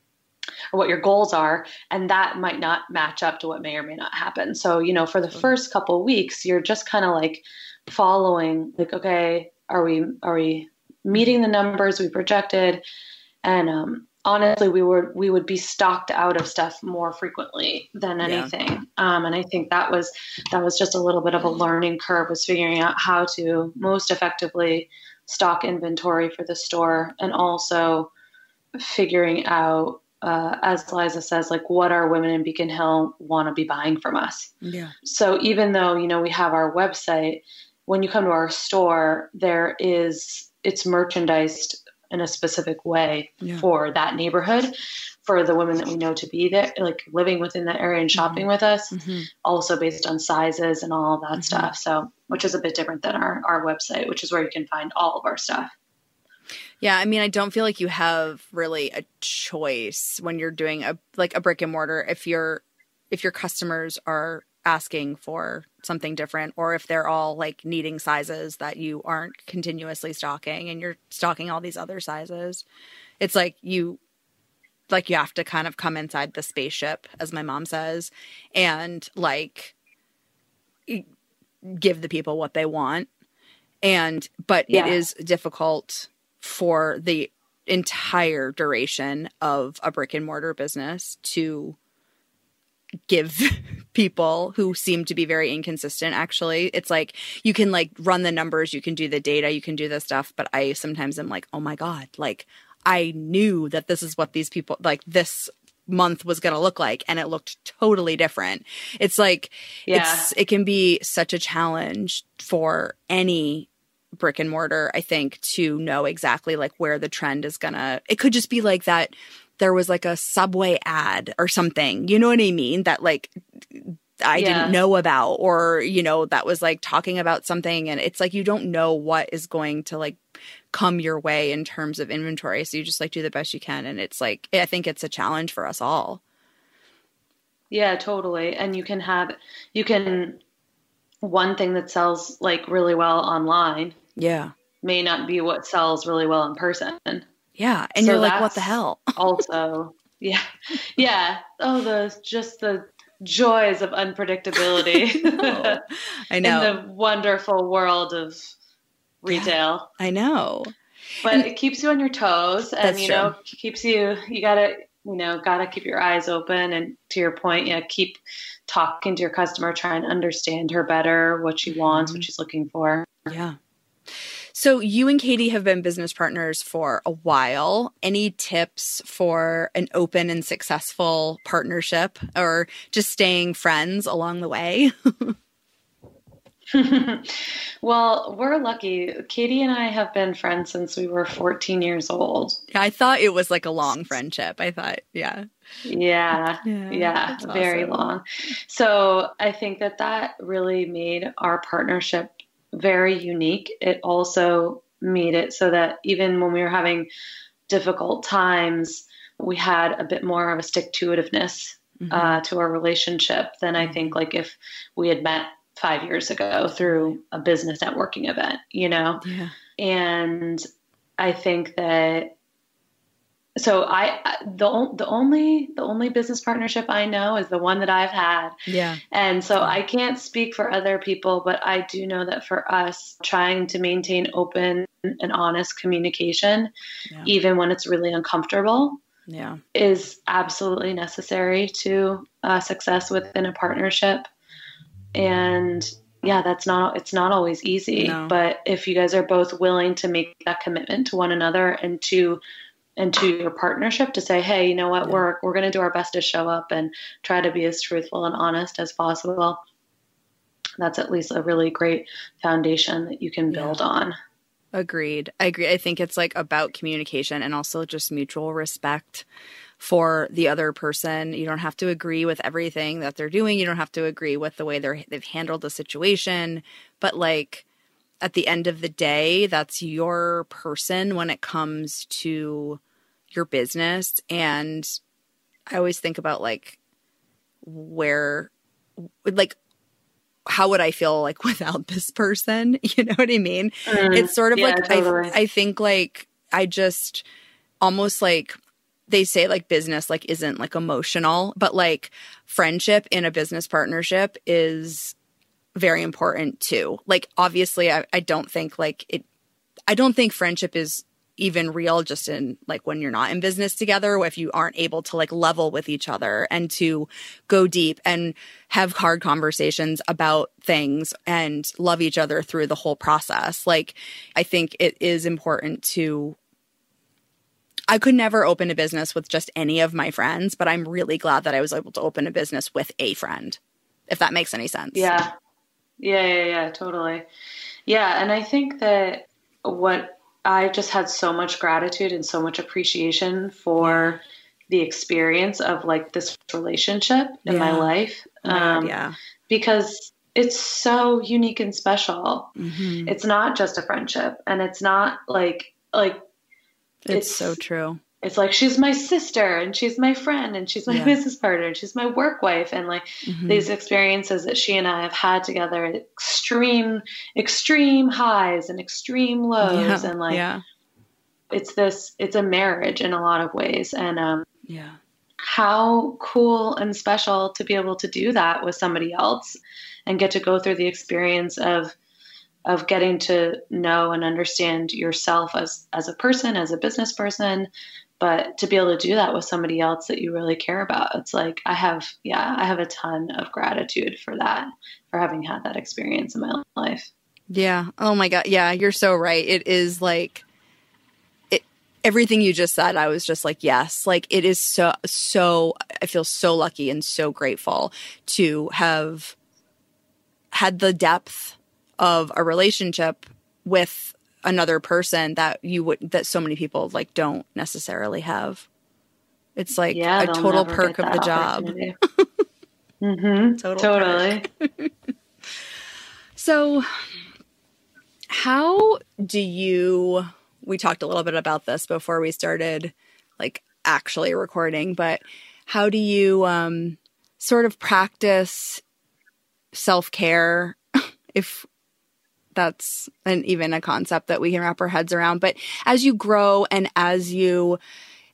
Or what your goals are, and that might not match up to what may or may not happen. So, you know, for the first couple weeks, you're just kind of like following, like, okay, are we, are we meeting the numbers we projected? And, um, honestly we would we would be stocked out of stuff more frequently than anything yeah. um, and i think that was that was just a little bit of a learning curve was figuring out how to most effectively stock inventory for the store and also figuring out uh, as liza says like what our women in beacon hill want to be buying from us yeah so even though you know we have our website when you come to our store there is it's merchandised in a specific way yeah. for that neighborhood for the women that we know to be there, like living within that area and mm-hmm. shopping mm-hmm. with us, mm-hmm. also based on sizes and all that mm-hmm. stuff. So, which is a bit different than our, our website, which is where you can find all of our stuff. Yeah, I mean, I don't feel like you have really a choice when you're doing a like a brick and mortar if you're if your customers are asking for something different or if they're all like needing sizes that you aren't continuously stocking and you're stocking all these other sizes. It's like you like you have to kind of come inside the spaceship as my mom says and like give the people what they want and but yeah. it is difficult for the entire duration of a brick and mortar business to give people who seem to be very inconsistent actually it's like you can like run the numbers you can do the data you can do the stuff but i sometimes am like oh my god like I knew that this is what these people like this month was going to look like and it looked totally different. It's like yeah. it's it can be such a challenge for any brick and mortar I think to know exactly like where the trend is going to it could just be like that there was like a subway ad or something. You know what I mean? That like I yeah. didn't know about or you know that was like talking about something and it's like you don't know what is going to like come your way in terms of inventory so you just like do the best you can and it's like I think it's a challenge for us all. Yeah, totally. And you can have you can one thing that sells like really well online. Yeah. May not be what sells really well in person. Yeah, and so you're like what the hell? also, yeah. Yeah. Oh, the just the joys of unpredictability. I know. In the wonderful world of retail. Yeah, I know. But and it keeps you on your toes and you know, true. keeps you you gotta you know, gotta keep your eyes open and to your point, yeah, keep talking to your customer, try and understand her better, what she wants, mm-hmm. what she's looking for. Yeah. So, you and Katie have been business partners for a while. Any tips for an open and successful partnership or just staying friends along the way? well, we're lucky. Katie and I have been friends since we were 14 years old. I thought it was like a long friendship. I thought, yeah. Yeah, yeah, yeah very awesome. long. So I think that that really made our partnership very unique. It also made it so that even when we were having difficult times, we had a bit more of a stick to itiveness mm-hmm. uh, to our relationship than I think like if we had met five years ago through a business networking event, you know? Yeah. And I think that so I the the only the only business partnership I know is the one that I've had. Yeah. And so I can't speak for other people, but I do know that for us trying to maintain open and honest communication yeah. even when it's really uncomfortable yeah is absolutely necessary to uh, success within a partnership. And yeah, that's not it's not always easy, no. but if you guys are both willing to make that commitment to one another and to into your partnership to say, hey, you know what, yeah. we're we're going to do our best to show up and try to be as truthful and honest as possible. That's at least a really great foundation that you can build yeah. on. Agreed. I agree. I think it's like about communication and also just mutual respect for the other person. You don't have to agree with everything that they're doing. You don't have to agree with the way they're they've handled the situation, but like at the end of the day, that's your person when it comes to your business. And I always think about like where, like, how would I feel like without this person? You know what I mean? Mm, it's sort of yeah, like, totally. I, I think like I just almost like they say like business like isn't like emotional but like friendship in a business partnership is very important too. Like obviously I, I don't think like it I don't think friendship is even real just in like when you're not in business together or if you aren't able to like level with each other and to go deep and have hard conversations about things and love each other through the whole process like i think it is important to I could never open a business with just any of my friends, but I'm really glad that I was able to open a business with a friend, if that makes any sense. Yeah. Yeah, yeah, yeah, totally. Yeah, and I think that what I just had so much gratitude and so much appreciation for the experience of like this relationship in yeah. my life. Um, yeah. Because it's so unique and special. Mm-hmm. It's not just a friendship and it's not like, like, it's, it's so true it's like she's my sister and she's my friend and she's my yeah. business partner and she's my work wife and like mm-hmm. these experiences that she and I have had together extreme extreme highs and extreme lows yeah. and like yeah. it's this it's a marriage in a lot of ways and um yeah how cool and special to be able to do that with somebody else and get to go through the experience of of getting to know and understand yourself as as a person as a business person but to be able to do that with somebody else that you really care about it's like i have yeah i have a ton of gratitude for that for having had that experience in my life. Yeah. Oh my god. Yeah you're so right. It is like it everything you just said i was just like yes. Like it is so so i feel so lucky and so grateful to have had the depth of a relationship with another person that you would that so many people like don't necessarily have. It's like yeah, a total perk of the job. mm-hmm, total totally. so, how do you? We talked a little bit about this before we started, like actually recording, but how do you um, sort of practice self care if that's an even a concept that we can wrap our heads around. But as you grow and as you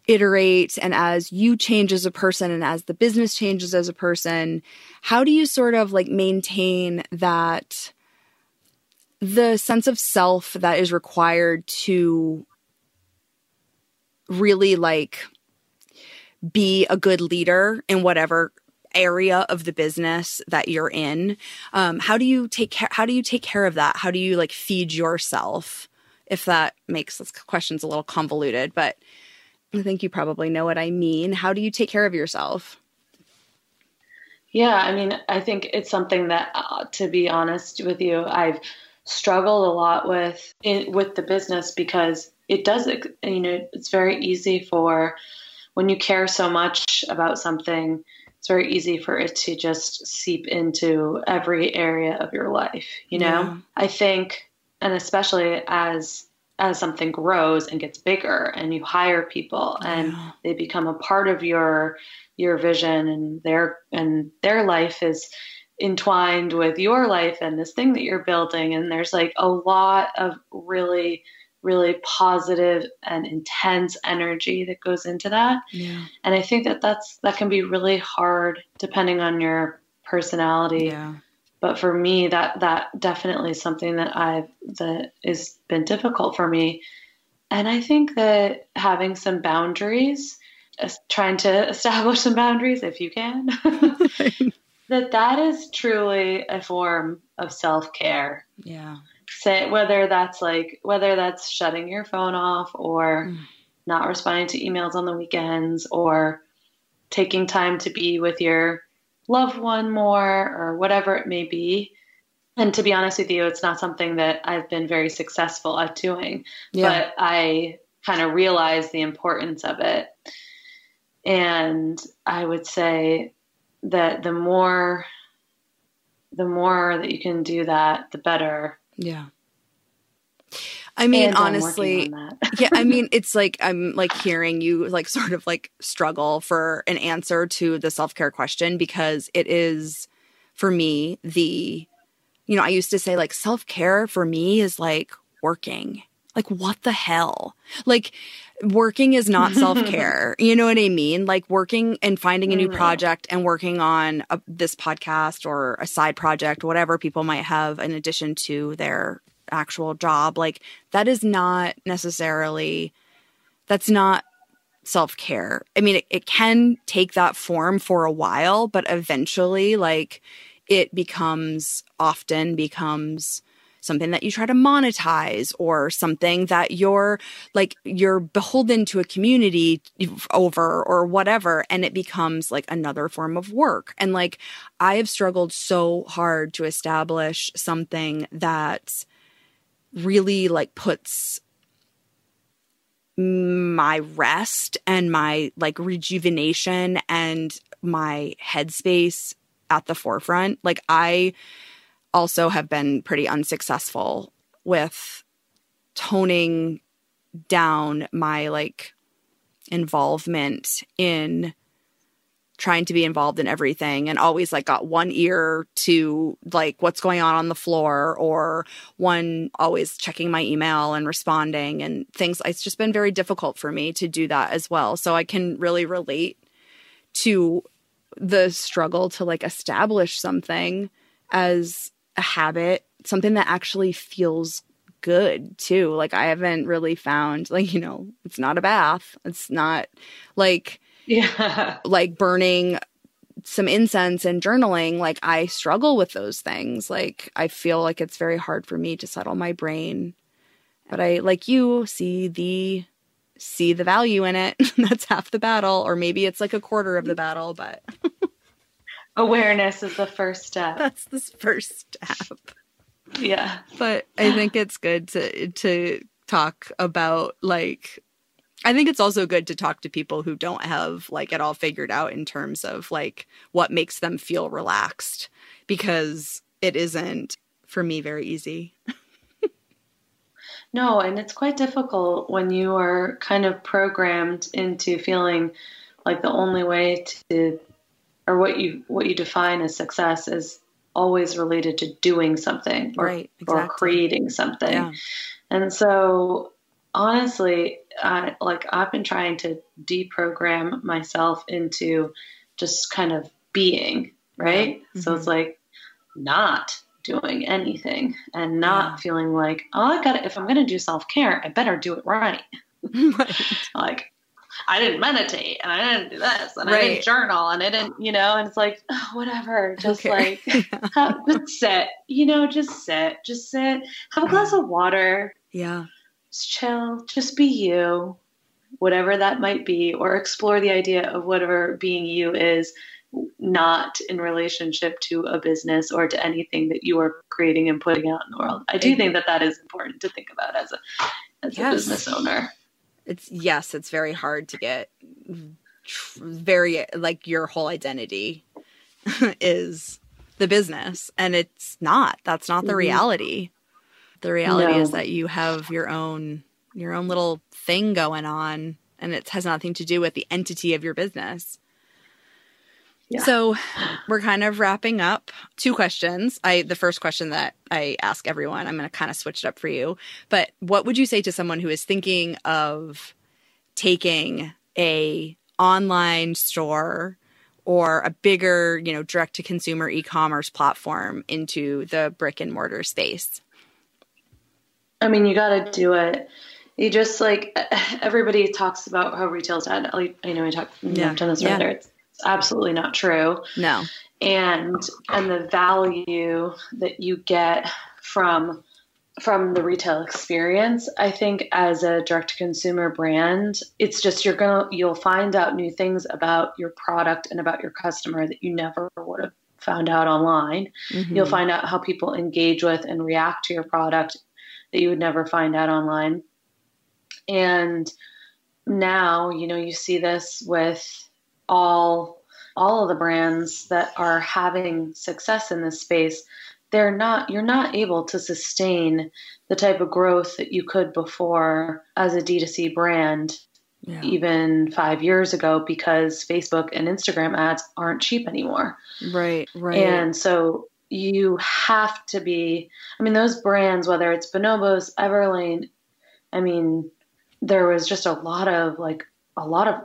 iterate and as you change as a person and as the business changes as a person, how do you sort of like maintain that the sense of self that is required to really like be a good leader in whatever area of the business that you're in um, how do you take care how do you take care of that? How do you like feed yourself? If that makes this question's a little convoluted but i think you probably know what i mean. How do you take care of yourself? Yeah i mean i think it's something that uh, to be honest with you i've struggled a lot with in, with the business because it does you know it's very easy for when you care so much about something it's very easy for it to just seep into every area of your life you know yeah. i think and especially as as something grows and gets bigger and you hire people and yeah. they become a part of your your vision and their and their life is entwined with your life and this thing that you're building and there's like a lot of really really positive and intense energy that goes into that. Yeah. And I think that that's that can be really hard depending on your personality. Yeah. But for me, that that definitely is something that I've that has been difficult for me. And I think that having some boundaries, trying to establish some boundaries if you can, that that is truly a form of self care. Yeah say whether that's like whether that's shutting your phone off or mm. not responding to emails on the weekends or taking time to be with your loved one more or whatever it may be and to be honest with you it's not something that i've been very successful at doing yeah. but i kind of realize the importance of it and i would say that the more the more that you can do that the better yeah. I mean, and honestly, yeah, I mean, it's like I'm like hearing you like sort of like struggle for an answer to the self care question because it is for me the, you know, I used to say like self care for me is like working. Like, what the hell? Like, working is not self care. you know what I mean? Like, working and finding a new mm-hmm. project and working on a, this podcast or a side project, whatever people might have in addition to their actual job. Like, that is not necessarily, that's not self care. I mean, it, it can take that form for a while, but eventually, like, it becomes often becomes something that you try to monetize or something that you're like you're beholden to a community over or whatever and it becomes like another form of work and like i have struggled so hard to establish something that really like puts my rest and my like rejuvenation and my headspace at the forefront. Like I also have been pretty unsuccessful with toning down my like involvement in trying to be involved in everything and always like got one ear to like what's going on on the floor or one always checking my email and responding and things. It's just been very difficult for me to do that as well. So i can really relate to the struggle to like establish something as a habit something that actually feels good too like i haven't really found like you know it's not a bath it's not like yeah. Like burning some incense and journaling, like I struggle with those things. Like I feel like it's very hard for me to settle my brain. But I like you see the see the value in it. That's half the battle or maybe it's like a quarter of the battle, but awareness is the first step. That's the first step. Yeah. But I think it's good to to talk about like I think it's also good to talk to people who don't have like it all figured out in terms of like what makes them feel relaxed because it isn't for me very easy. no, and it's quite difficult when you are kind of programmed into feeling like the only way to or what you what you define as success is always related to doing something or, right, exactly. or creating something. Yeah. And so honestly, I, like I've been trying to deprogram myself into just kind of being, right? Mm-hmm. So it's like not doing anything and not yeah. feeling like, oh, I got to, if I'm going to do self care, I better do it right. right. like, I didn't meditate and I didn't do this and right. I didn't journal and I didn't, you know, and it's like, oh, whatever, just okay. like, have, sit, you know, just sit, just sit, have a glass of water. Yeah just chill, just be you, whatever that might be, or explore the idea of whatever being you is not in relationship to a business or to anything that you are creating and putting out in the world. I do think that that is important to think about as a as yes. a business owner. It's yes, it's very hard to get very like your whole identity is the business and it's not. That's not the mm-hmm. reality. The reality no. is that you have your own your own little thing going on and it has nothing to do with the entity of your business. Yeah. So we're kind of wrapping up. Two questions. I the first question that I ask everyone, I'm going to kind of switch it up for you. But what would you say to someone who is thinking of taking a online store or a bigger, you know, direct to consumer e-commerce platform into the brick and mortar space? I mean, you got to do it. You just like everybody talks about how retail's dead. I know we talk. Yeah. I've done this yeah. earlier. It's, it's absolutely not true. No. And and the value that you get from from the retail experience, I think as a direct to consumer brand, it's just you're gonna you'll find out new things about your product and about your customer that you never would have found out online. Mm-hmm. You'll find out how people engage with and react to your product that you would never find out online. And now, you know, you see this with all all of the brands that are having success in this space. They're not you're not able to sustain the type of growth that you could before as a D2C brand yeah. even five years ago because Facebook and Instagram ads aren't cheap anymore. Right, right. And so you have to be i mean those brands whether it's bonobos everlane i mean there was just a lot of like a lot of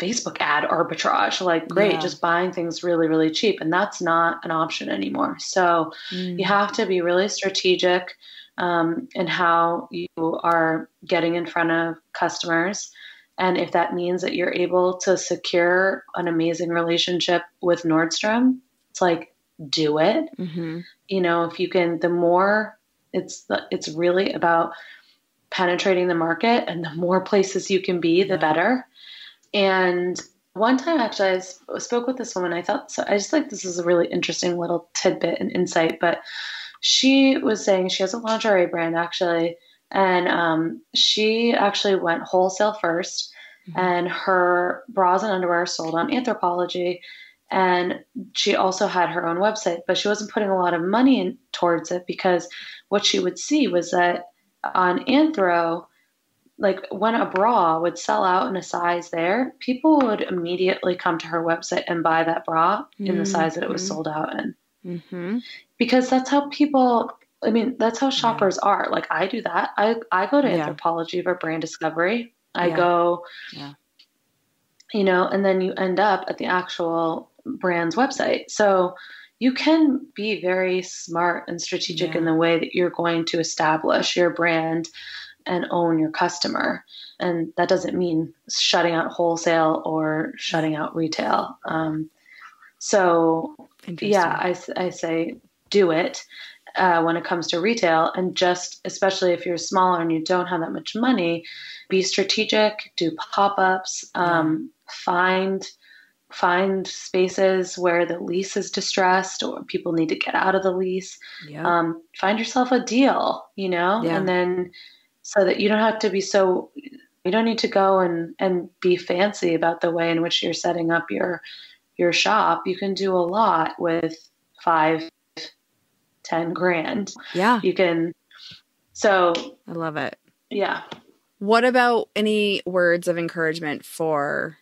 facebook ad arbitrage like great yeah. just buying things really really cheap and that's not an option anymore so mm. you have to be really strategic um, in how you are getting in front of customers and if that means that you're able to secure an amazing relationship with nordstrom it's like do it. Mm-hmm. You know, if you can, the more it's it's really about penetrating the market, and the more places you can be, the better. And one time, actually, I spoke with this woman. I thought so. I just like this is a really interesting little tidbit and insight. But she was saying she has a lingerie brand actually, And um, she actually went wholesale 1st mm-hmm. and her bras and underwear sold on Anthropologie. And she also had her own website, but she wasn't putting a lot of money in, towards it because what she would see was that on Anthro, like when a bra would sell out in a size there, people would immediately come to her website and buy that bra mm-hmm. in the size that it was mm-hmm. sold out in. Mm-hmm. Because that's how people, I mean, that's how shoppers yeah. are. Like I do that. I, I go to yeah. Anthropologie for brand discovery. I yeah. go, you know, and then you end up at the actual brand's website. So you can be very smart and strategic in the way that you're going to establish your brand and own your customer. And that doesn't mean shutting out wholesale or shutting out retail. Um, so, yeah, I, I say do it uh, when it comes to retail. And just, especially if you're smaller and you don't have that much money, be strategic, do pop ups, um, find find spaces where the lease is distressed or people need to get out of the lease. Yeah. Um, find yourself a deal, you know, yeah. and then so that you don't have to be so you don't need to go and and be fancy about the way in which you're setting up your your shop. You can do a lot with five ten grand. Yeah. You can so i love it. Yeah. What about any words of encouragement for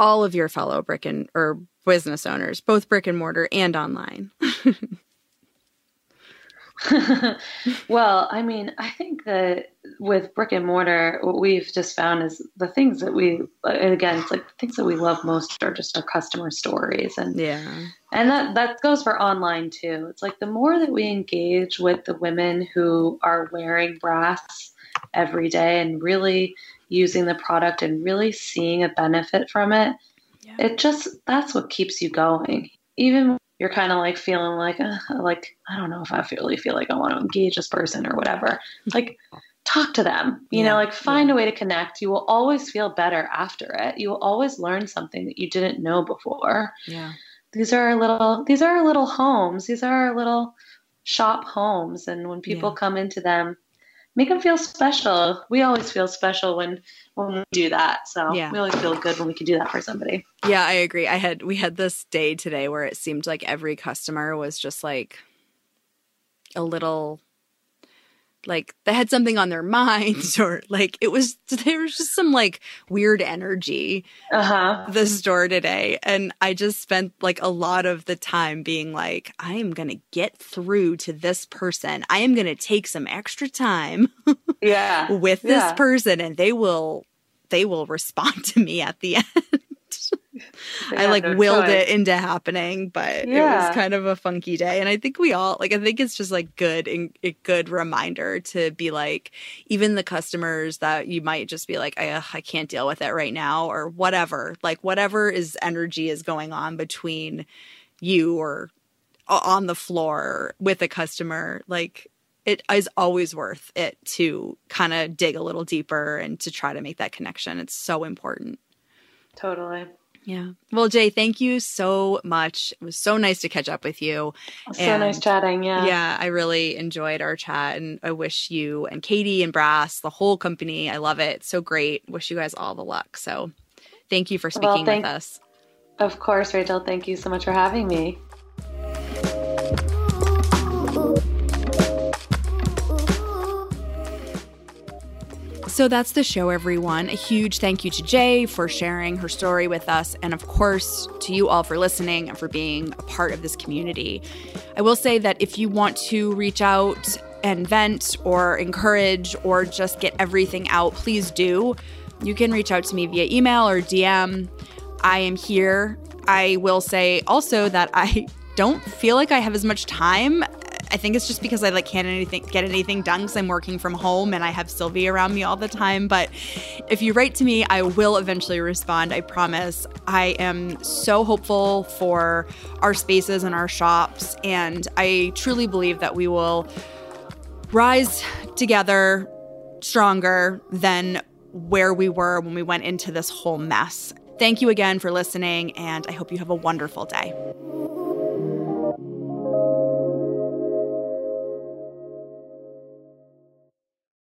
all of your fellow brick and or business owners both brick and mortar and online well, I mean, I think that with brick and mortar, what we've just found is the things that we, and again, it's like the things that we love most are just our customer stories, and yeah, and that that goes for online too. It's like the more that we engage with the women who are wearing brass every day and really using the product and really seeing a benefit from it, yeah. it just that's what keeps you going. Even you're kind of like feeling like, uh, like I don't know if I really feel like I want to engage this person or whatever. Like, talk to them. You yeah, know, like find yeah. a way to connect. You will always feel better after it. You will always learn something that you didn't know before. Yeah. These are our little. These are our little homes. These are our little shop homes, and when people yeah. come into them, make them feel special. We always feel special when when we do that. So yeah. we always feel good when we can do that for somebody. Yeah, I agree. I had we had this day today where it seemed like every customer was just like a little like they had something on their minds or like it was there was just some like weird energy uh-huh. the store today. And i just spent like a lot of the time being like i am gonna get through to this person. I am gonna take some extra time yeah. with this yeah. person and they will they will respond to me at the end I like no willed choice. it into happening, but yeah. it was kind of a funky day. And I think we all like I think it's just like good and a good reminder to be like even the customers that you might just be like I, I can't deal with it right now or whatever. Like whatever is energy is going on between you or on the floor with a customer, like it is always worth it to kind of dig a little deeper and to try to make that connection. It's so important. Totally. Yeah. Well, Jay, thank you so much. It was so nice to catch up with you. So and nice chatting. Yeah. Yeah. I really enjoyed our chat and I wish you and Katie and Brass, the whole company, I love it. so great. Wish you guys all the luck. So thank you for speaking well, thank- with us. Of course, Rachel. Thank you so much for having me. So that's the show, everyone. A huge thank you to Jay for sharing her story with us, and of course, to you all for listening and for being a part of this community. I will say that if you want to reach out and vent or encourage or just get everything out, please do. You can reach out to me via email or DM. I am here. I will say also that I don't feel like I have as much time I think it's just because I like can't anything get anything done because I'm working from home and I have Sylvie around me all the time. But if you write to me, I will eventually respond. I promise. I am so hopeful for our spaces and our shops, and I truly believe that we will rise together stronger than where we were when we went into this whole mess. Thank you again for listening, and I hope you have a wonderful day.